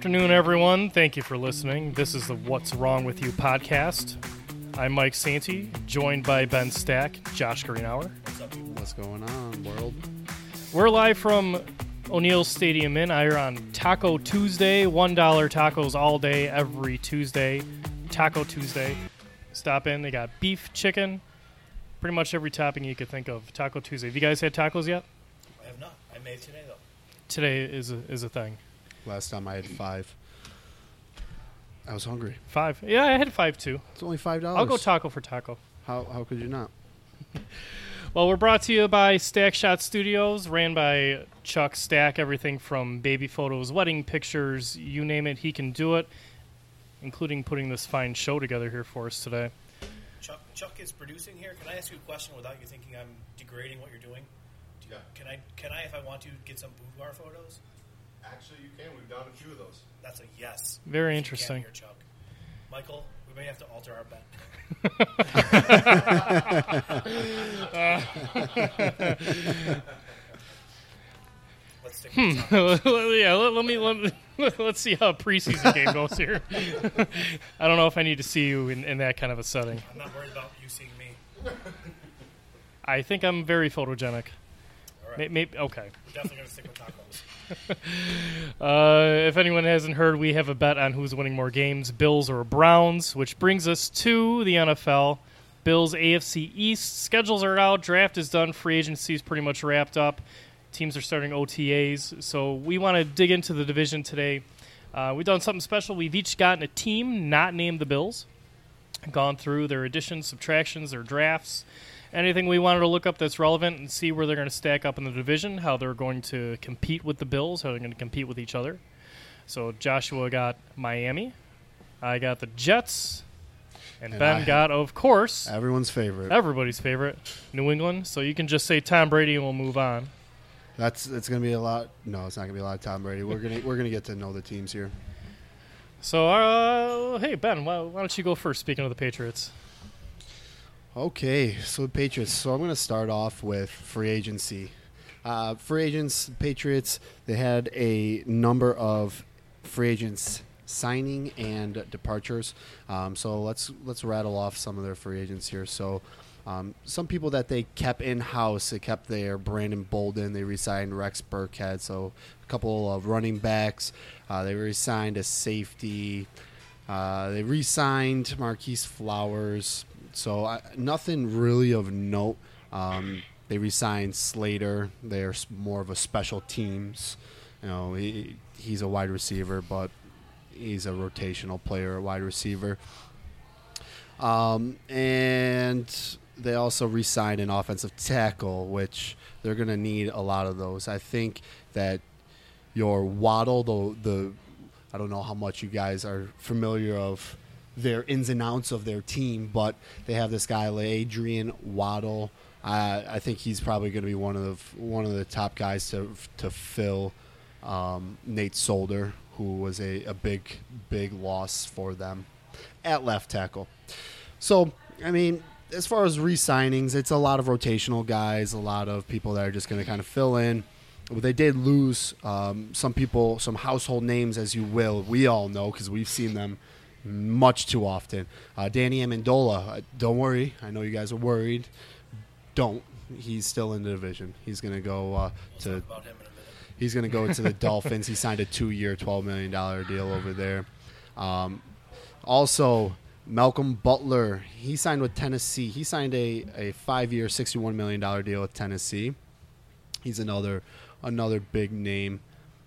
afternoon, everyone. Thank you for listening. This is the What's Wrong With You podcast. I'm Mike Santee, joined by Ben Stack, Josh Greenhour. What's going on, world? We're live from O'Neill Stadium in here on Taco Tuesday. $1 tacos all day, every Tuesday. Taco Tuesday. Stop in. They got beef, chicken, pretty much every topping you could think of. Taco Tuesday. Have you guys had tacos yet? I have not. I made today though. Today is a, is a thing. Last time I had five. I was hungry. Five. Yeah, I had five too. It's only five dollars. I'll go taco for taco. How how could you not? Well, we're brought to you by Stack Shot Studios, ran by Chuck Stack. Everything from baby photos, wedding pictures, you name it, he can do it, including putting this fine show together here for us today. Chuck, Chuck is producing here. Can I ask you a question without you thinking I'm degrading what you're doing? Do you, Yeah. Can I, can I, if I want to, get some boudoir photos? Actually, you can. We've done a few of those. That's a yes. Very interesting. Here, Chuck. Michael, we may have to alter our bet. Let's stick with hmm. yeah, let, let me let me, let's see how a preseason game goes here. I don't know if I need to see you in, in that kind of a setting. I'm not worried about you seeing me. I think I'm very photogenic. All right. May- Maybe, okay. We're definitely going to stick with tacos. Uh, if anyone hasn't heard, we have a bet on who's winning more games, Bills or Browns, which brings us to the NFL. Bills AFC East schedules are out, draft is done, free agency is pretty much wrapped up. Teams are starting OTAs, so we want to dig into the division today. Uh, we've done something special. We've each gotten a team not named the Bills, gone through their additions, subtractions, their drafts, anything we wanted to look up that's relevant and see where they're going to stack up in the division, how they're going to compete with the Bills, how they're going to compete with each other. So Joshua got Miami, I got the Jets, and, And Ben I- got, of course, Everyone's favorite. everybody's favorite, New England. So you can just say Tom Brady and we'll move on. That's it's gonna be a lot. No, it's not gonna be a lot of Tom Brady. We're gonna we're gonna get to know the teams here. So, uh, hey Ben, why, why don't you go first? Speaking of the Patriots, Okay, so Patriots. So I'm gonna start off with free agency. Uh, free agents, Patriots. They had a number of free agents signing and departures. Um, so let's let's rattle off some of their free agents here. So um, some people that they kept in house, they kept their Brandon Bolden. They re-signed Rex Burkhead. So a couple of running backs. Uh, they re-signed a safety. Uh, they re-signed Marquis Flowers. So nothing really of note. Um, they re-signed Slater. They're more of a special teams. You know, he, he's a wide receiver, but he's a rotational player, a wide receiver. Um, and they also re-signed an offensive tackle, which they're going to need a lot of those. I think that your Waddle, the the I don't know how much you guys are familiar of their ins and outs of their team, but they have this guy Adrian Waddle. I I think he's probably going to be one of the one of the top guys to to fill um, Nate Solder, who was a, a big big loss for them at left tackle. So I mean, as far as re-signings, it's a lot of rotational guys, a lot of people that are just going to kind of fill in. Well, they did lose um, some people, some household names, as you will. We all know because we've seen them much too often. Uh, Danny Amendola, uh, don't worry. I know you guys are worried. Don't. He's still in the division. He's going to go uh, to talk about him in a minute. He's going to go to the Dolphins. He signed a two-year, twelve million dollar deal over there. Um, also, Malcolm Butler. He signed with Tennessee. He signed a, a five-year, sixty-one million dollar deal with Tennessee. He's another another big name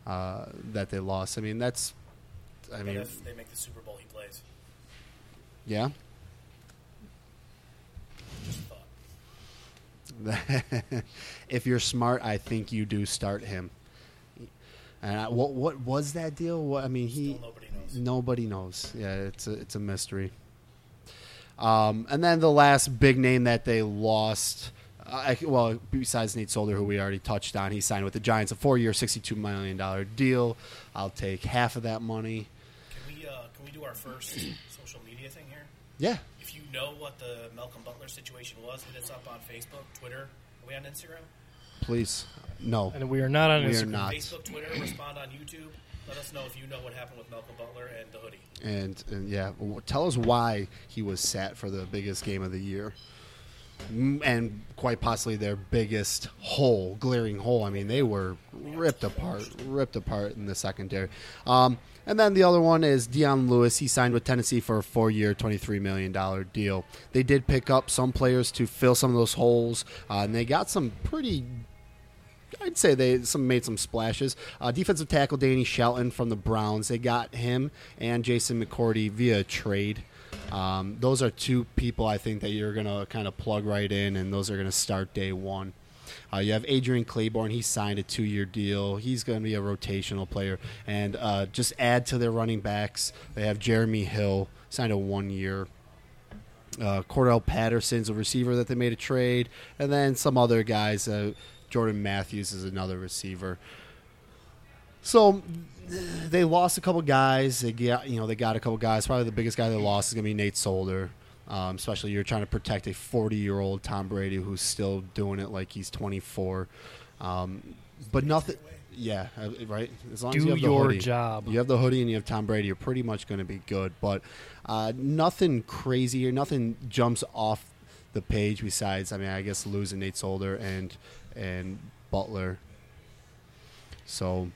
uh, that they lost. I mean, that's. I mean, if they make the Super Bowl, he plays. Yeah. Just a thought. if you're smart, I think you do start him. And I, what what was that deal? What I mean, he Still nobody knows. Nobody knows. Yeah, it's a, it's a mystery. Um, and then the last big name that they lost, uh, I, well, besides Nate Solder, who we already touched on, he signed with the Giants a four-year, sixty-two million dollar deal. I'll take half of that money. Can we uh, can we do our first social media thing here? Yeah, If you know what the Malcolm Butler situation was, hit us up on Facebook, Twitter. Are we on Instagram? please. No, and we are not on We are not. Facebook, Twitter. Respond on YouTube. Let us know if you know what happened with Malcolm Butler and the hoodie. And, and yeah, tell us why he was sat for the biggest game of the year. And quite possibly their biggest hole, glaring hole. I mean, they were ripped apart, ripped apart in the secondary. Um, and then the other one is Dion Lewis. He signed with Tennessee for a four-year, $23 million deal. They did pick up some players to fill some of those holes, uh, and they got some pretty I'd say they some made some splashes. Uh, defensive tackle Danny Shelton from the Browns. They got him and Jason McCourty via trade. Um, those are two people I think that you're gonna kind of plug right in, and those are gonna start day one. Uh, you have Adrian Clayborn. He signed a two-year deal. He's going to be a rotational player, and uh, just add to their running backs. They have Jeremy Hill signed a one-year uh, Cordell Patterson's a receiver that they made a trade, and then some other guys. Uh, Jordan Matthews is another receiver. So they lost a couple guys. They got you know they got a couple guys. Probably the biggest guy they lost is going to be Nate Solder. Um, especially you're trying to protect a 40 year old Tom Brady who's still doing it like he's 24. Um, but nothing. Yeah, uh, right. As long as you have the your hoodie, job. You have the hoodie and you have Tom Brady. You're pretty much going to be good. But uh, nothing crazy or nothing jumps off the page besides. I mean, I guess losing Nate Solder and and Butler. So.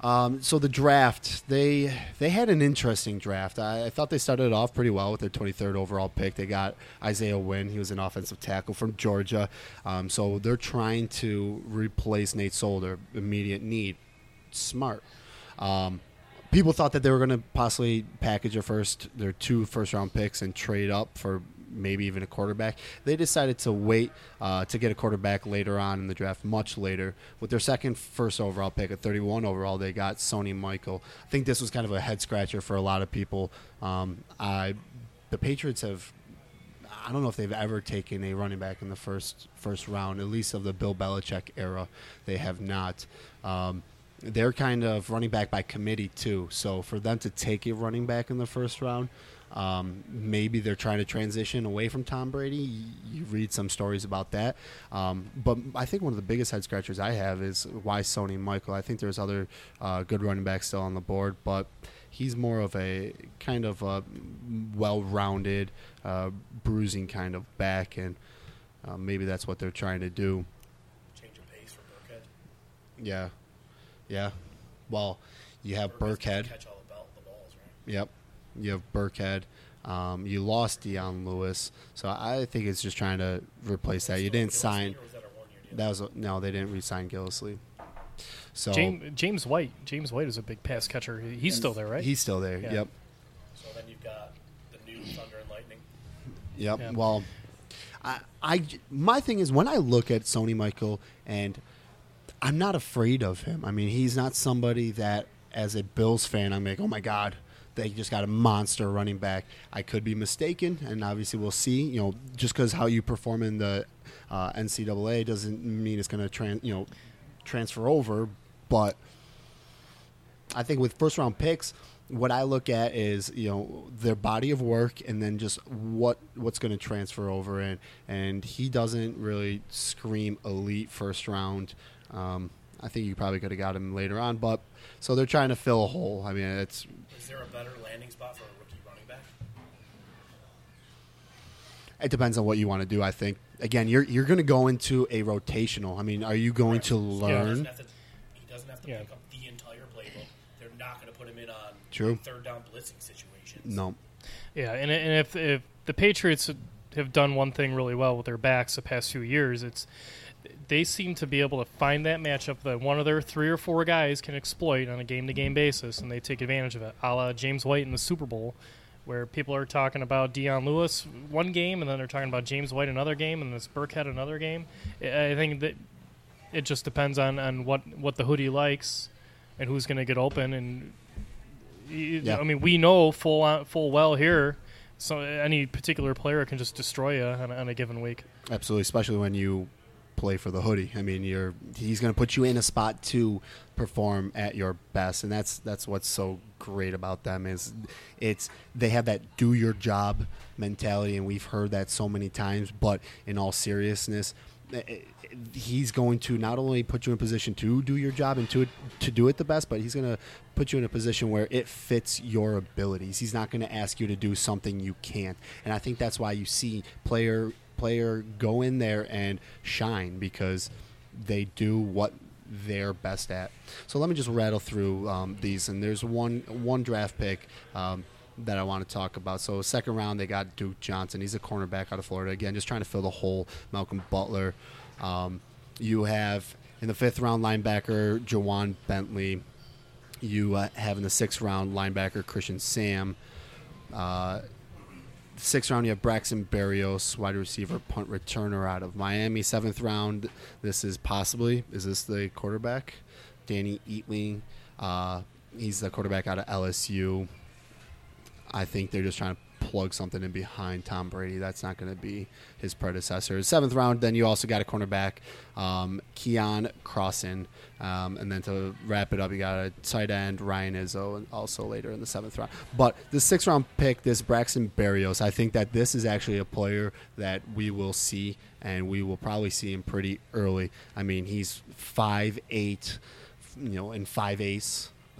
Um, so the draft, they they had an interesting draft. I, I thought they started off pretty well with their 23rd overall pick. They got Isaiah Wynn. He was an offensive tackle from Georgia. Um, so they're trying to replace Nate Solder, immediate need. Smart. Um, people thought that they were going to possibly package their first, their two first round picks and trade up for maybe even a quarterback. They decided to wait uh, to get a quarterback later on in the draft, much later. With their second first overall pick at 31 overall, they got Sony Michael. I think this was kind of a head scratcher for a lot of people. Um, I, the Patriots have. I don't know if they've ever taken a running back in the first first round, at least of the Bill Belichick era. They have not. Um, they're kind of running back by committee too. So for them to take a running back in the first round, um, maybe they're trying to transition away from Tom Brady. You, read some stories about that. Um, but I think one of the biggest head scratchers I have is why Sony Michael. I think there's other uh, good running backs still on the board, but he's more of a kind of a well-rounded, uh, bruising kind of back, and uh, maybe that's what they're trying to do. Change of pace for Burkhead. Yeah, yeah. Well, you have Burkhead's Burkhead. Catch all the, ball, the balls, right? Yep. You have Burkhead. Um, you lost Dion Lewis, so I think it's just trying to replace that. You didn't sign. Gillislee, or was that a one-year deal? That was a, no, they didn't re-sign Gillislee. So James, James White. James White is a big pass catcher. He's still there, right? He's still there. Yeah. Yep. So then you've got the new Thunder and Lightning. Yep. Yeah. Well, I, I, my thing is when I look at Sony Michael, and I'm not afraid of him. I mean, he's not somebody that, as a Bills fan, I'm like, oh my god, they just got a monster running back. I could be mistaken, and obviously we'll see. You know, just because how you perform in the uh, NCAA doesn't mean it's going to tran you know transfer over, but. I think with first round picks, what I look at is you know their body of work and then just what what's going to transfer over and and he doesn't really scream elite first round. Um, I think you probably could have got him later on, but so they're trying to fill a hole. I mean, it's Is there a better landing spot for a rookie running back? it depends on what you want to do. I think again, you're you're going to go into a rotational. I mean, are you going to He learn? doesn't have to, he doesn't have to Yeah. pick up the entire playbook. They're not going to put him in on True. third down blitzing situations. No. Yeah, and, and if if the Patriots have done one thing really well with their backs the past few years, it's they seem to be able to find that matchup that one of their three or four guys can exploit on a game to game basis, and they take advantage of it. A la James White in the Super Bowl, where people are talking about Dion Lewis one game, and then they're talking about James White another game, and this Burkhead another game. I I think that it just depends on, on what, what the hoodie likes and who's going to get open and Yeah. I mean, we know full on, full well here. So any particular player can just destroy you on, on a given week. Absolutely, especially when you play for the hoodie. I mean, you're he's going to put you in a spot to perform at your best, and that's that's what's so great about them is it's they have that do your job mentality, and we've heard that so many times. But in all seriousness, eh, eh, he's going to not only put you in a position to do your job and to to do it the best, but he's going to put you in a position where it fits your abilities. He's not going to ask you to do something you can't, and I think that's why you see player player go in there and shine because they do what they're best at. So let me just rattle through um, these, and there's one one draft pick. Um, that I want to talk about. So, second round, they got Duke Johnson. He's a cornerback out of Florida. Again, just trying to fill the hole. Malcolm Butler. Um, you have in the fifth round linebacker Ja'Whaun Bentley. You uh, have in the sixth round linebacker Christian Sam. Uh, sixth round, you have Braxton Berrios, wide receiver, punt returner out of Miami. Seventh round, this is possibly is this the quarterback, Danny Etling. Uh, he's the quarterback out of LSU. I think they're just trying to plug something in behind Tom Brady. That's not going to be his predecessor. Seventh round, then you also got a cornerback, um, Keion Crossen. Um, and then to wrap it up, you got a tight end, Ryan Izzo, also later in the seventh round. But the sixth round pick, this Braxton Berrios, I think that this is actually a player that we will see, and we will probably see him pretty early. I mean, he's five eight, you know, in five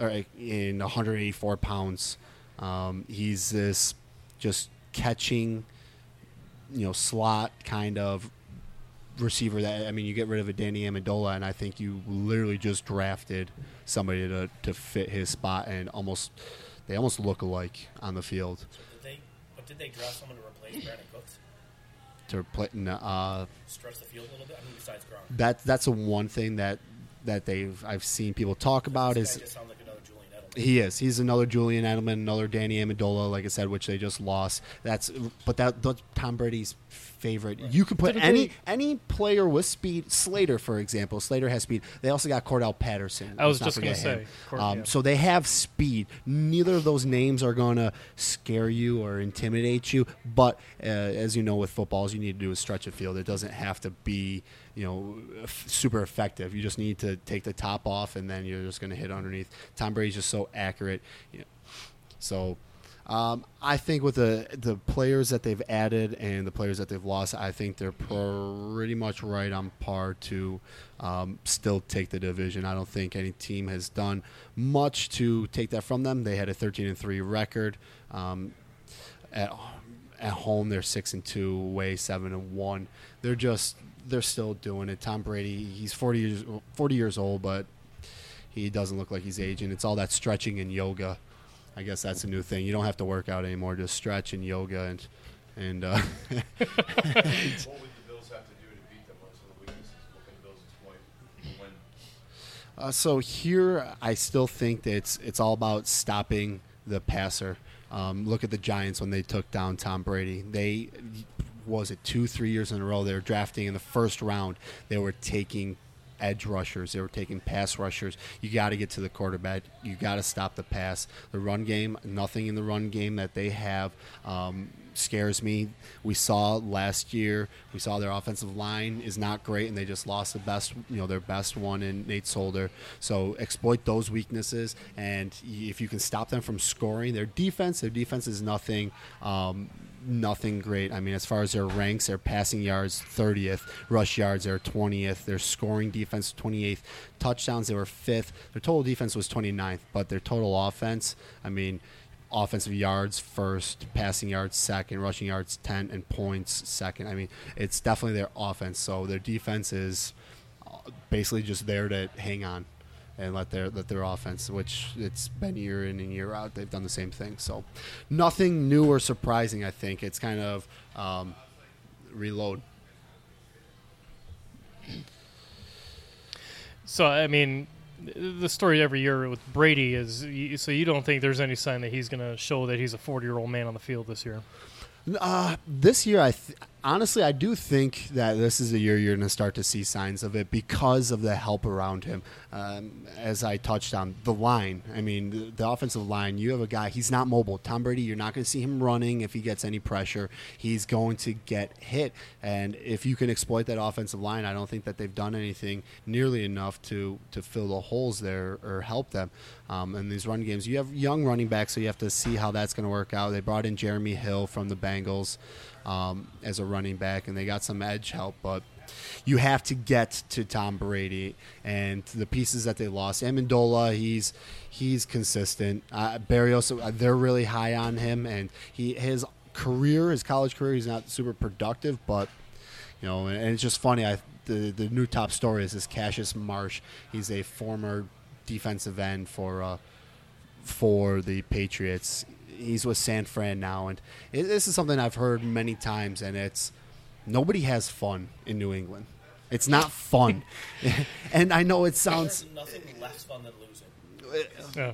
or in 184 pounds. Um, he's this just catching, you know, slot kind of receiver that I mean, you get rid of a Danny Amendola, and I think you literally just drafted somebody to, to fit his spot, and almost they almost look alike on the field. So did they, but did they draft someone to replace Brandin Cooks? To play, uh, Stretch the field a little bit. I mean, besides Gronk. that that's the one thing that that they've I've seen people talk about This is like another Julian Edelman. He is. He's another Julian Edelman, another Danny Amendola, like I said, which they just lost. That's but that that's Tom Brady's favorite. You could put Typically- any any player with speed. Slater, for example, Slater has speed. They also got Cordell Patterson. I was just gonna say, him. Cord- Um, yeah. So they have speed. Neither of those names are going to scare you or intimidate you. But uh, as you know, with footballs, you need to do is stretch a field. It doesn't have to be you know super effective. You just need to take the top off, and then you're just going to hit underneath. Tom Brady's just so accurate. You know, so um, I think with the the players that they've added and the players that they've lost, I think they're pretty much right on par to um, still take the division. I don't think any team has done much to take that from them. They had a 13 and three record. Um, at at home, they're six and two, away seven and one. They're just they're still doing it. Tom Brady, he's 40 years 40 years old, but he doesn't look like he's aging. It's all that stretching and yoga. I guess that's a new thing. You don't have to work out anymore; just stretch and yoga and and. Uh, What would the Bills have to do to beat them? What's the weaknesses? What can the Bills exploit to win? Uh, so here, I still think that it's it's all about stopping the passer. Um, look at the Giants when they took down Tom Brady. They was it two, three years in a row. They were drafting in the first round. They were taking edge rushers. They were taking pass rushers. You got to get to the quarterback. You got to stop the pass. The run game, nothing in the run game that they have um, scares me. We saw last year. We saw their offensive line is not great, and they just lost the best, you know, their best one in Nate Solder. So exploit those weaknesses, and if you can stop them from scoring, their defense, their defense is nothing. Um, nothing great. I mean, as far as their ranks, their passing yards 30th, rush yards they're 20th, their scoring defense 28th, touchdowns they were 5th. Their total defense was 29th, but their total offense, I mean, offensive yards first, passing yards second, rushing yards 10 and points second. I mean, it's definitely their offense. So their defense is uh, basically just there to hang on and let their let their offense, which it's been year in and year out, they've done the same thing. So nothing new or surprising. I think it's kind of um, reload. So I mean, the story every year with Brady is so you don't think there's any sign that he's going to show that he's a 40 year old man on the field this year. Uh, this year, I th- honestly I do think that this is a year you're going to start to see signs of it because of the help around him. Um, as I touched on the line, I mean the, the offensive line. You have a guy. He's not mobile. Tom Brady. You're not going to see him running if he gets any pressure. He's going to get hit, and if you can exploit that offensive line, I don't think that they've done anything nearly enough to to fill the holes there or help them. Um, in these run games, you have young running backs, so you have to see how that's going to work out. They brought in Jeremy Hill from the Bengals um, as a running back, and they got some edge help, but you have to get to Tom Brady and the pieces that they lost. Amendola, he's he's consistent. Uh, Berrios, uh, they're really high on him, and he his career, his college career, he's not super productive, but you know, and, it's just funny. I the the new top story is this Cassius Marsh. He's a former defensive end for uh, for the Patriots. He's with San Fran now, and it, this is something I've heard many times, and it's nobody has fun in New England. It's not fun, and I know it sounds There's nothing less fun than losing. Yeah.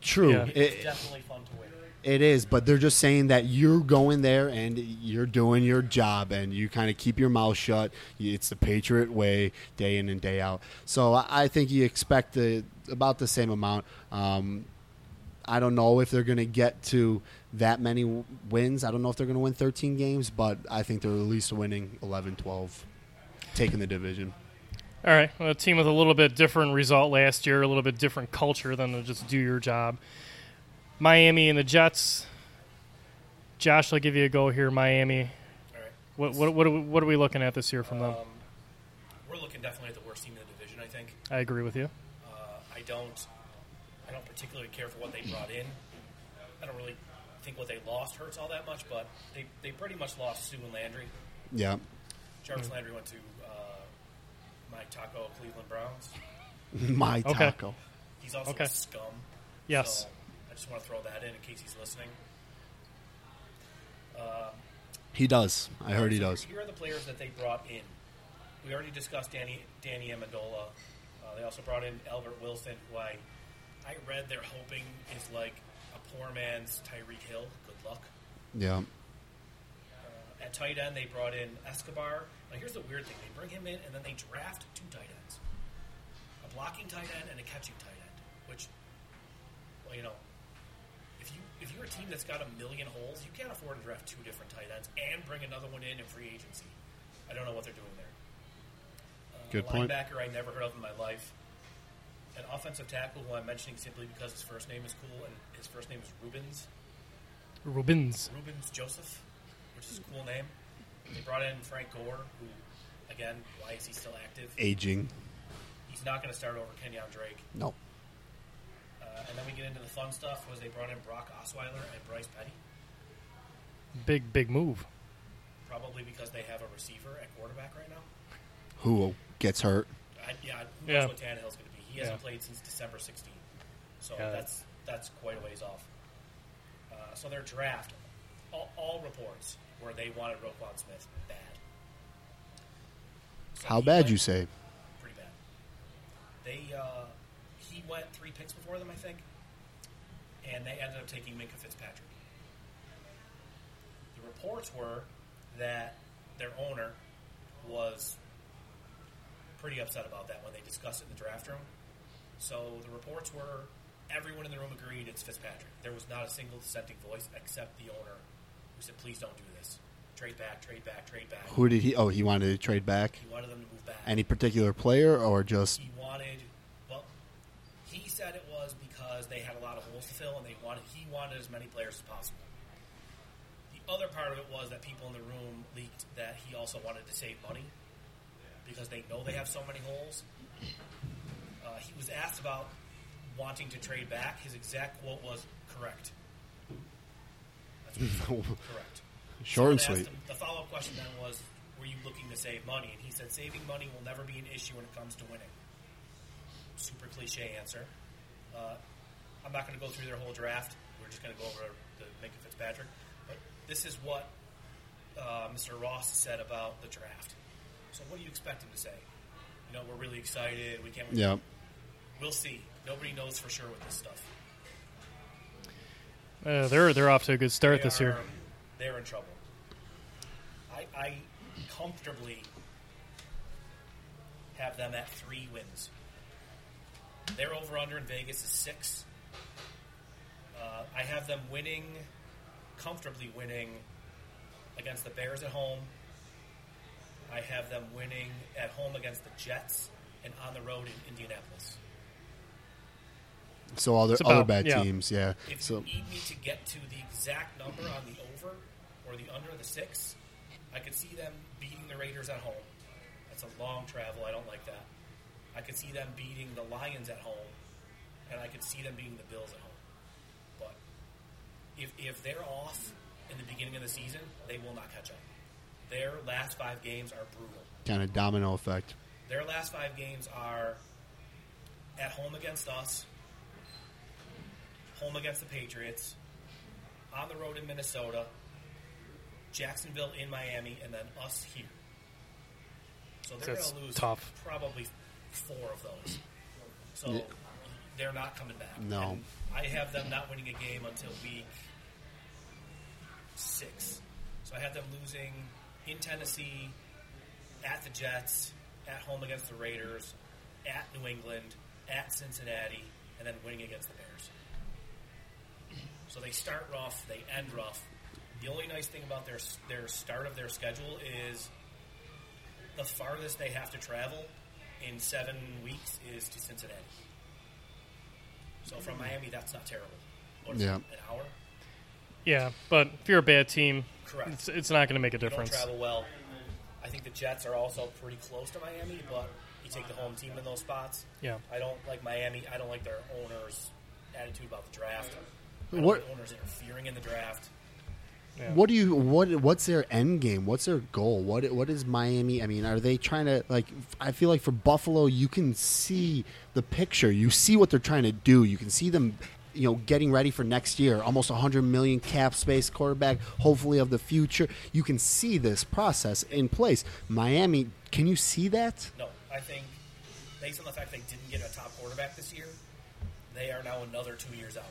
true. Yeah. It- It's definitely fun to win. It is, but they're just saying that you're going there and you're doing your job and you kind of keep your mouth shut. It's the Patriot way, day in and day out. So I I think you expect the, about the same amount. Um, I don't know if they're going to get to that many w- wins. I don't know if they're going to win 13 games, but I think they're at least winning 11, 12, taking the division. All right, well, a team with a little bit different result last year, a little bit different culture than to just do your job. Miami and the Jets. Josh, I'll give you a go here. Miami. All right. What what what are we, what are we looking at this year from them? Um, we're looking definitely at the worst team in the division. I think. I agree with you. Uh, I don't. I don't particularly care for what they brought in. I don't really think what they lost hurts all that much, but they, they pretty much lost Suh and Landry. Yeah. Jarvis Landry went to uh, my Taco Cleveland Browns. My Okay. taco. He's also Okay. a scum. Yes. So I just want to throw that in in case he's listening. Uh, He does. I heard he does. Here are the players that they brought in. We already discussed Danny Danny Amendola. Uh, they also brought in Albert Wilson, who I I read they're hoping is like a poor man's Tyreek Hill. Good luck. Yeah. Uh, at tight end, they brought in Escobar. Now, here's the weird thing: they bring him in, and then they draft two tight ends, a blocking tight end and a catching tight end. Which, well, you know, if you if you're a team that's got a million holes, you can't afford to draft two different tight ends and bring another one in in free agency. I don't know what they're doing there. Uh, Good a point. Linebacker I never heard of in my life. An offensive tackle who I'm mentioning simply because his first name is cool and his first name is Rubens. Rubins. Rubens Joseph, which is a cool name. They brought in Frank Gore, who, again, why is he still active? Aging. He's not going to start over Kenyan Drake. No. Uh, and then we get into the fun stuff. Was they brought in Brock Osweiler and Bryce Petty, Big big move. probably because they have a receiver at quarterback right now. Who gets hurt? I, yeah, who Yeah. what Tannehill's going to be? He hasn't Yeah. played since December 16th, so Yeah. that's that's quite a ways off. Uh, so their draft, all, all reports were they wanted Roquan Smith bad. So How bad went- you say? pretty bad. They uh, he went three picks before them, I think, and they ended up taking Minkah Fitzpatrick. The reports were that their owner was pretty upset about that when they discussed it in the draft room. So the reports were everyone in the room agreed it's Fitzpatrick. There was not a single dissenting voice except the owner, who said, "Please don't do this. Trade back, trade back, trade back." Who did he? Oh, he wanted to trade back. He wanted them to move back. Any particular player or just? He wanted, well, he said it was because they had a lot of holes to fill, and they wanted he wanted as many players as possible. The other part of it was that people in the room leaked that he also wanted to save money because they know they have so many holes. Uh, he was asked about wanting to trade back. His exact quote was "correct." That's what he said, correct. Short and sweet. him- the follow-up question then was, "Were you looking to save money?" And he said, "Saving money will never be an issue when it comes to winning." Super cliche answer. Uh, I'm not going to go through their whole draft. We're just going to go over the Minkah Fitzpatrick. But this is what uh, Mr. Ross said about the draft. So, what do you expect him to say? You know, we're really excited. We can't. wait. Yeah. We'll see. Nobody knows for sure with this stuff. Uh, they're they're off to a good start They this year. They're in trouble. I, I comfortably have them at three wins. Their over under in Vegas is six. Uh, I have them winning, comfortably winning against the Bears at home. I have them winning at home against the Jets and on the road in Indianapolis. So all the other bad yeah. teams, yeah. If So you need me to get to the exact number on the over or the under of the six, I could see them beating the Raiders at home, That's a long travel. I don't like that. I could see them beating the Lions at home, and I could see them beating the Bills at home. But if if they're off in the beginning of the season, they will not catch up. Their last five games are brutal. Kind of domino effect. Their last five games are at home against us, home against the Patriots, on the road in Minnesota, Jacksonville in Miami, and then us here. So they're going to lose tough. probably four of those. So Yeah. they're not coming back. No. And I have them not winning a game until week six. So I have them losing in Tennessee, at the Jets, at home against the Raiders, at New England, at Cincinnati, and then winning against the Bears. So they start rough, they end rough. The only nice thing about their their start of their schedule is the farthest they have to travel in seven weeks is to Cincinnati. So from hmm. Miami, that's not terrible. What is Yeah. an hour? Yeah, but if you're a bad team, Correct. it's, it's not going to make a You don't difference. travel well. I think the Jets are also pretty close to Miami, but you take the home team in those spots. Yeah. I don't like Miami. I don't like their owners' attitude about the draft. I don't What- like owners interfering in the draft. Yeah. What do you what what's their end game? What's their goal? What what is Miami? I mean, are they trying to like I feel like for Buffalo you can see the picture. You see what they're trying to do. You can see them you know getting ready for next year. Almost 100 million cap space quarterback, hopefully of the future. You can see this process in place. Miami, can you see that? No, I think based on the fact they didn't get a top quarterback this year, they are now another two years out.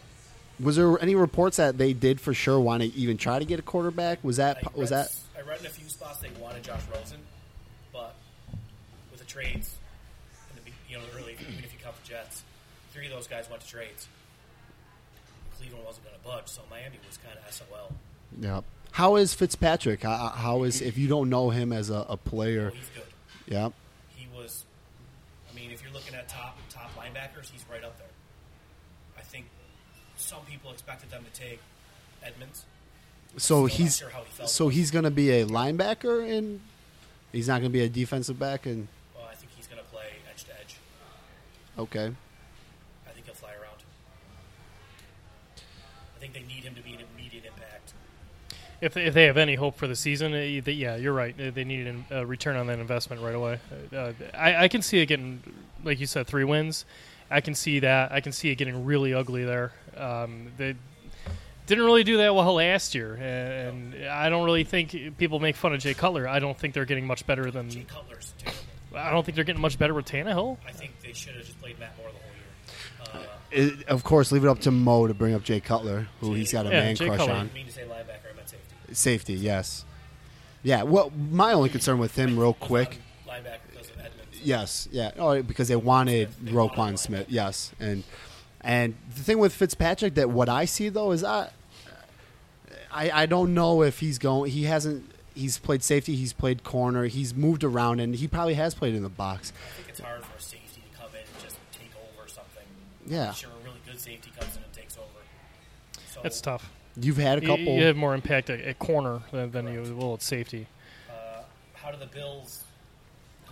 Was there any reports that they did for sure want to even try to get a quarterback? Was that I was read, that I read in a few spots they wanted Josh Rosen, but with the trades, in the, you know, early, even if you count the Jets, three of those guys went to trades. Cleveland wasn't going to budge, so Miami was kind of SOL. Yeah. How is Fitzpatrick? How, how is if you don't know him as a, a player? Well, he's good. Yeah. He was. I mean, if you're looking at top top linebackers, he's right up there. I think some people expected them to take Edmunds. So he's sure how he felt so he's going to be a linebacker and he's not going to be a defensive back and Well, I think he's going to play edge to edge. okay. I think he'll fly around. I think they need him to be an immediate impact. If, if they have any hope for the season, uh, they, yeah, you're right. They- They need a return on that investment right away. Uh, I, I can see it getting, like you said, three wins. I can see that. I can see it getting really ugly there. Um, they didn't really do that well last year, and, and I don't really think people make fun of Jay Cutler. I don't think they're getting much better than. Jay Cutler's terrible. I don't think they're getting much better with Tannehill. I think they should have just played Matt Moore the whole year. Uh, It, of course, leave it up to Mo to bring up Jay Cutler, who he's got a Yeah, man Jay crush Cutler. I on. didn't mean to say linebacker, I meant safety. Safety, yes. Yeah. Well, my only concern with him, real quick. Linebacker because of Edmunds. Yes, yeah. Oh, because they wanted They wanted Roquan him. Smith. Yes, and and the thing with Fitzpatrick that what I see though is I, I I don't know if he's going. He hasn't. He's played safety. He's played corner. He's moved around, and he probably has played in the box. I think it's hard for a safety to come in and just take over something. Yeah. I'm sure a really good safety comes in and takes over. So, That's tough. You've had a couple. You have more impact at, at corner than, than you will at safety. Uh, how do the Bills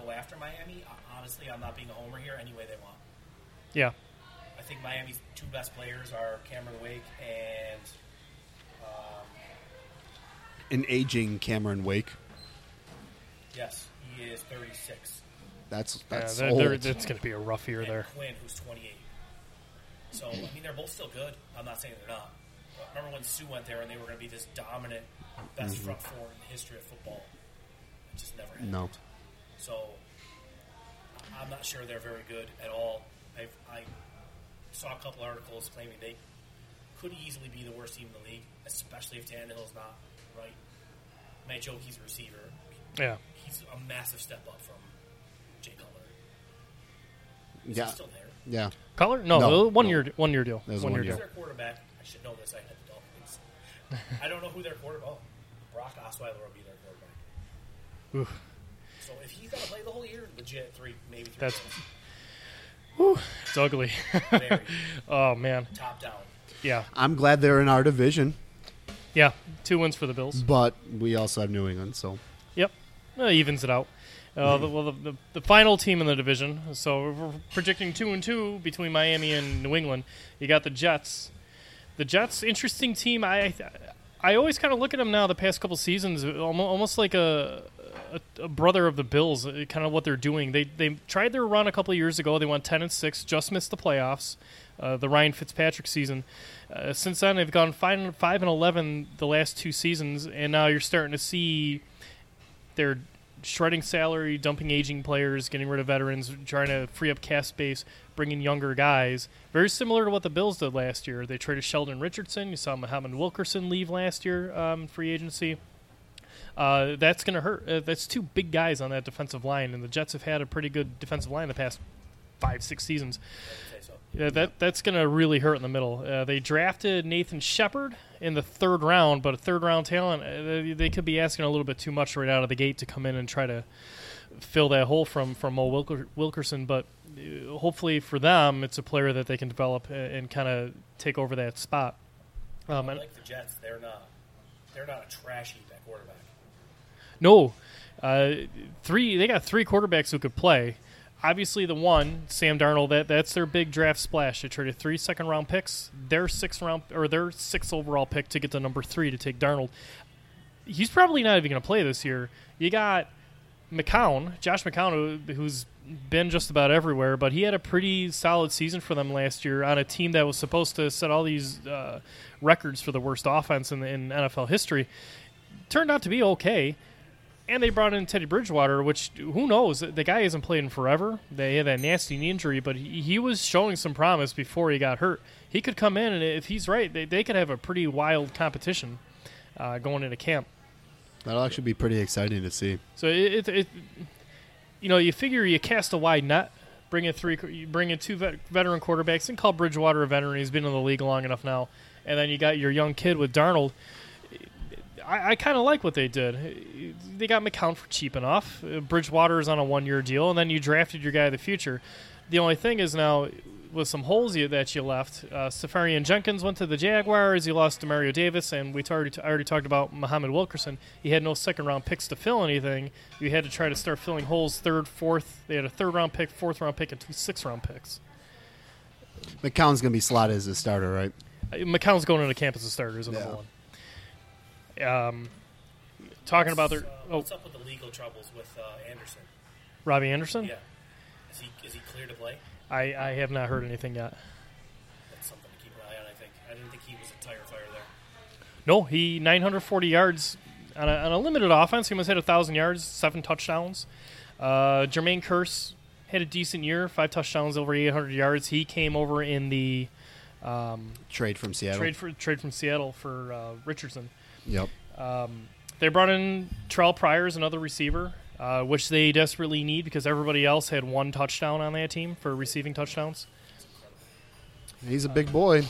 go after Miami? Uh, Honestly, I'm not being a homer here. Any way they want. Yeah. I think Miami's two best players are Cameron Wake and um, an aging Cameron Wake. yes, he is 36. That's Yeah, they're, old. they're, it's going to be a rough year and there. Quinn, who's 28. So I mean, they're both still good. I'm not saying they're not. But remember when Suh went there and they were going to be this dominant, best Mm-hmm. front four in the history of football? It just never happened. no. So I- I'm not sure they're very good at all. I've, I saw a couple articles claiming they could easily be the worst team in the league, especially if Tannehill's not right. Matt joke he's a receiver. Yeah. He's a massive step up from Jay Cutler. Is Yeah. he still there? Yeah. Color? No, No, one no. year one year deal. That was one one year Who's deal. their quarterback? I should know this. I had the Dolphins. I don't know who their quarterback. Oh, Brock Osweiler will be their quarterback. Oof. So if he's got to play the whole year, legit three, maybe three. That's- games. It's ugly. Very oh man. top down. Yeah. I'm glad they're in our division, Yeah. Two wins for the Bills. but we also have New England, so Yep. Uh, evens it out. Uh, the, well, the, the, the final team in the division. So we're predicting two and two between Miami and New England. You got the Jets. The Jets, interesting team. I I always kind of look at them now. The past couple seasons, almo- almost like a, a, a brother of the Bills. uh, Kind of what they're doing. They they tried their run a couple years ago. They went ten and six, just missed the playoffs. Uh, the Ryan Fitzpatrick season. Uh, since then, they've gone five, five and eleven the last two seasons, and now you're starting to see they're shredding salary, dumping aging players, getting rid of veterans, trying to free up cap space, bringing younger guys. Very similar to what the Bills did last year. They traded Sheldon Richardson. You saw Muhammad Wilkerson leave last year, um, free agency. Uh, that's going to hurt. Uh, that's two big guys on that defensive line, and the Jets have had a pretty good defensive line the past five, six seasons. So. Yeah, that that's going to really hurt in the middle. Uh, they drafted Nathan Shepherd in the third round, but a third round talent, uh, they, they could be asking a little bit too much right out of the gate to come in and try to fill that hole from from Mo Wilker, Wilkerson. But uh, hopefully for them, it's a player that they can develop and kind of take over that spot. Um, like the Jets, they're not they're not a trash heap at quarterback. No, uh, three. They got three quarterbacks who could play. Obviously, the one Sam Darnold. That that's their big draft splash. They traded three second round picks. Their sixth round or their sixth overall pick to get the number three to take Darnold. He's probably not even going to play this year. You got McCown, Josh McCown, who, who's been just about everywhere, but he had a pretty solid season for them last year on a team that was supposed to set all these uh, records for the worst offense in, in NFL history. Turned out to be okay and they brought in Teddy Bridgewater, which who knows? The guy hasn't played in forever. They had that nasty knee injury, but he, he was showing some promise before he got hurt. He could come in, and if he's right, they, they could have a pretty wild competition uh, going into camp. That'll actually be pretty exciting to see. So it, it, it, you know, you figure you cast a wide net, bring in three, you bring in two vet, veteran quarterbacks, and call Bridgewater a veteran. He's been in the league long enough now, and then you got your young kid with Darnold. I, I kind of like what they did. They got McCown for cheap enough. Bridgewater is on a one-year deal, and then you drafted your guy of the future. The only thing is now with some holes you, that you left. Uh, Seferian Jenkins went to the Jaguars. You lost Demario Davis, and we already t- already talked about Muhammad Wilkerson. He had no second-round picks to fill anything. You had to try to start filling holes third, fourth. They had a third-round pick, fourth-round pick, and two sixth-round picks. McCown's going to be slotted as a starter, right? Uh, McCown's going into camp as a starter, is Yeah. number one. Um, talking about their Uh, oh What's up with the legal troubles with uh, Anderson? Robbie Anderson. Yeah, is he is he clear to play? I, I have not heard anything yet. That's something to keep an eye on. I think I didn't think he was a tire fire there. No, he 940 yards on a, on a limited offense. He must hit a thousand yards, seven touchdowns. Uh, Jermaine Kearse had a decent year, five touchdowns, over 800 yards. He came over in the um, Trade from Seattle. trade for trade from Seattle for uh, Richardson. Yep. They brought in Terrelle Pryor's another receiver, uh, which they desperately need because everybody else had one touchdown on that team for receiving touchdowns. He's a big boy.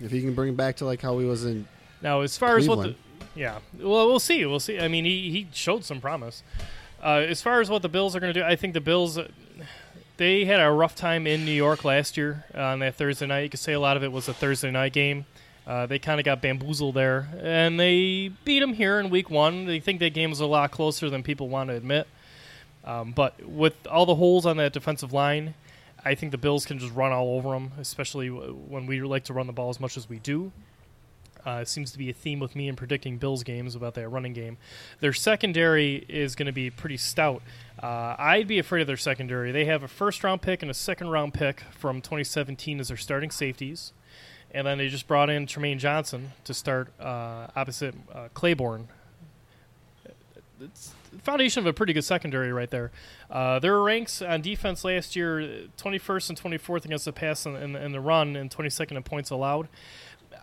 If he can bring him back to like how he was in Now, as far as what the yeah, well, we'll see. We'll see. I mean, he he showed some promise. Uh, as far as what the Bills are going to do, I think the Bills they had a rough time in New York last year on that Thursday night. You could say a lot of it was a Thursday night game. Uh, they kind of got bamboozled there, and they beat them here in Week One. They think that game was a lot closer than people want to admit. Um, but with all the holes on that defensive line, I think the Bills can just run all over them, especially when we like to run the ball as much as we do. Uh, it seems to be a theme with me in predicting Bills games about that running game. Their secondary is going to be pretty stout. Uh, I'd be afraid of their secondary. They have a first round pick and a second round pick from 2017 as their starting safeties. And then they just brought in Trumaine Johnson to start uh, opposite uh, Claiborne. It's the foundation of a pretty good secondary right there. Uh, their ranks on defense last year 21st and 24th against the pass and, and, and the run, and 22nd in points allowed.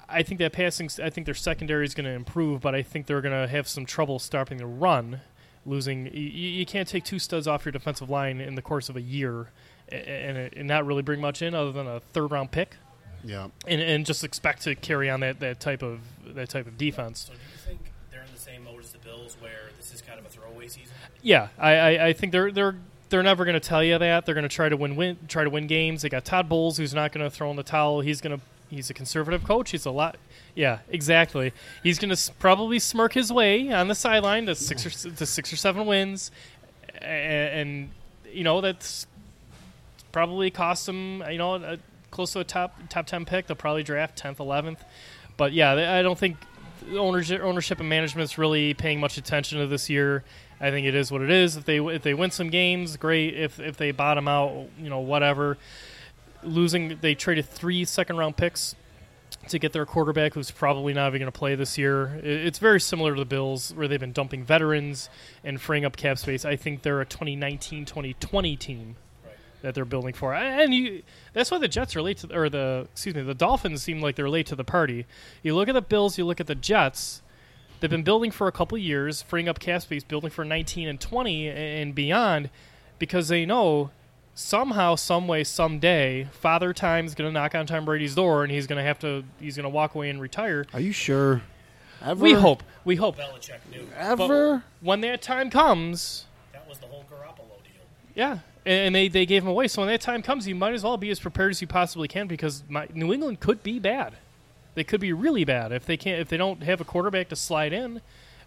I think that passing, I think their secondary is going to improve, but I think they're going to have some trouble stopping the run. Losing, you, you can't take two studs off your defensive line in the course of a year, a- and, and not really bring much in other than a third round pick, Yeah. and, and just expect to carry on that, that type of that type of defense. So do you think they're in the same mode as the Bills, where this is kind of a throwaway season? Yeah, I, I, I think they're they're they're never going to tell you that. They're going to try to win, win try to win games. They got Todd Bowles, who's not going to throw in the towel. He's going to he's a conservative coach. He's a lot. Yeah, exactly. He's going to s- probably smirk his way on the sideline to six or to six or seven wins. A- and you know that's probably cost him you know a, close to a top top 10 pick they'll probably draft 10th 11th but yeah i don't think ownership ownership and management's really paying much attention to this year i think it is what it is if they if they win some games great if if they bottom out you know whatever losing they traded three second round picks to get their quarterback who's probably not even going to play this year. It's very similar to the Bills where they've been dumping veterans and freeing up cap space. I think they're a 2019-2020 team Right. That they're building for. And you, that's why the Jets relate to or the excuse me, the Dolphins seem like they're late to the party. You look at the Bills, you look at the Jets. They've been building for a couple of years, freeing up cap space, building for 19 and 20 and beyond because they know somehow, some way, someday, Father Time's going to knock on Tom Brady's door, and he's going to have to. He's going to walk away and retire. Are you sure? Ever? We hope. We hope. Belichick knew Ever? When that time comes, that was the whole Garoppolo deal. yeah, and they, they gave him away. So when that time comes, you might as well be as prepared as you possibly can because my, New England could be bad. They could be really bad if they can't if they don't have a quarterback to slide in.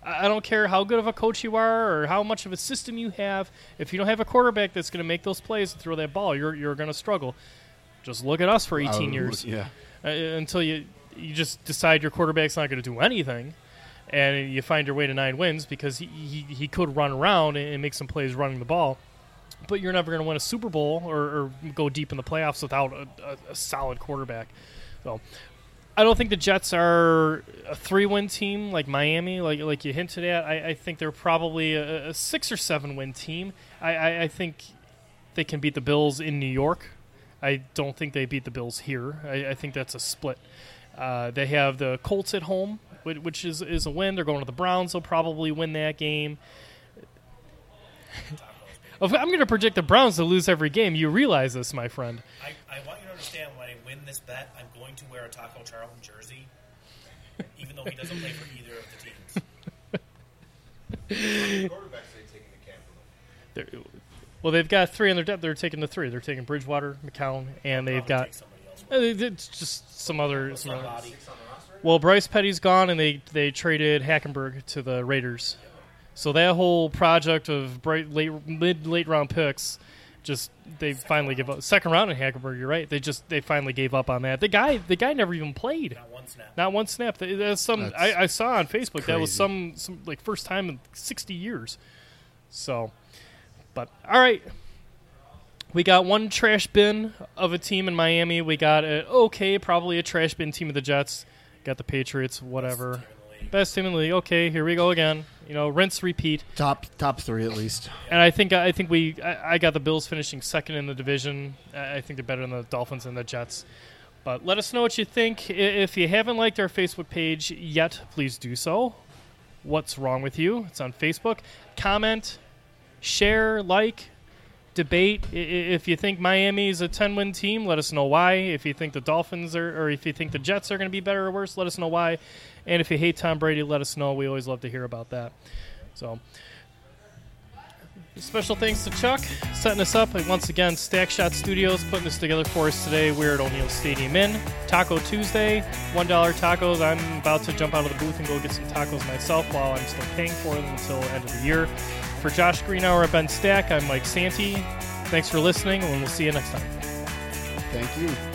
I I don't care how good of a coach you are or how much of a system you have. If you don't have a quarterback that's going to make those plays and throw that ball, you're you're going to struggle. Just look at us for 18 Uh, years Yeah. uh, until you you just decide your quarterback's not going to do anything, and you find your way to nine wins because he he, he could run around and make some plays running the ball, but you're never going to win a Super Bowl or, or go deep in the playoffs without a, a, a solid quarterback. So. I don't think the Jets are a three-win team like Miami, like like you hinted at. I, I think they're probably a, a six or seven-win team. I, I, I think they can beat the Bills in New York. I don't think they beat the Bills here. I, I think that's a split. Uh, they have the Colts at home, which is is a win. They're going to the Browns. They'll probably win that game. If I'm going to predict the Browns to lose every game. You realize this, my friend. I, I want you to understand when I win this bet, I'm going to wear a Taco Charlton jersey, even though he doesn't play for either of the teams. Quarterbacks they taking the camp from them. They're, well, they've got three on their depth. They're taking the three. They're taking Bridgewater, McCown, and they've got take else. uh, it's just some other. Some other Well, Bryce Petty's gone, and they they traded Hackenberg to the Raiders. So that whole project of bright late mid late round picks, just they finally give up. Second round in Hackenberg, you're right. They just they finally gave up on that. The guy the guy never even played. Not one snap. Not one snap. That's some That's I, I saw on Facebook. That was some some like first time in sixty years. So, but all right. We got one trash bin of a team in Miami. We got a okay, probably a trash bin team of the Jets. Got the Patriots, whatever. Team in the league. Best team in the league. Okay, here we go again. You know, rinse, repeat. Top top three at least. And I think I think we I, I got the Bills finishing second in the division. I I think they're better than the Dolphins and the Jets. But let us know what you think. If you haven't liked our Facebook page yet, please do so. What's wrong with you? It's on Facebook. Comment, share, like, debate. If you think Miami is a 10 win team, let us know why. If you think the Dolphins are, or if you think the Jets are going to be better or worse, let us know why. And if you hate Tom Brady, let us know. We always love to hear about that. So. Special thanks to Chuck setting us up. And once again, Stack Shot Studios putting this together for us today. We're at O'Neill Stadium Inn. Taco Tuesday, $1 tacos. I'm about to jump out of the booth and go get some tacos myself while I'm still paying for them until end of the year. For Josh Greenhour at Ben Stack, I'm Mike Santee. Thanks for listening, and we'll see you next time. Thank you.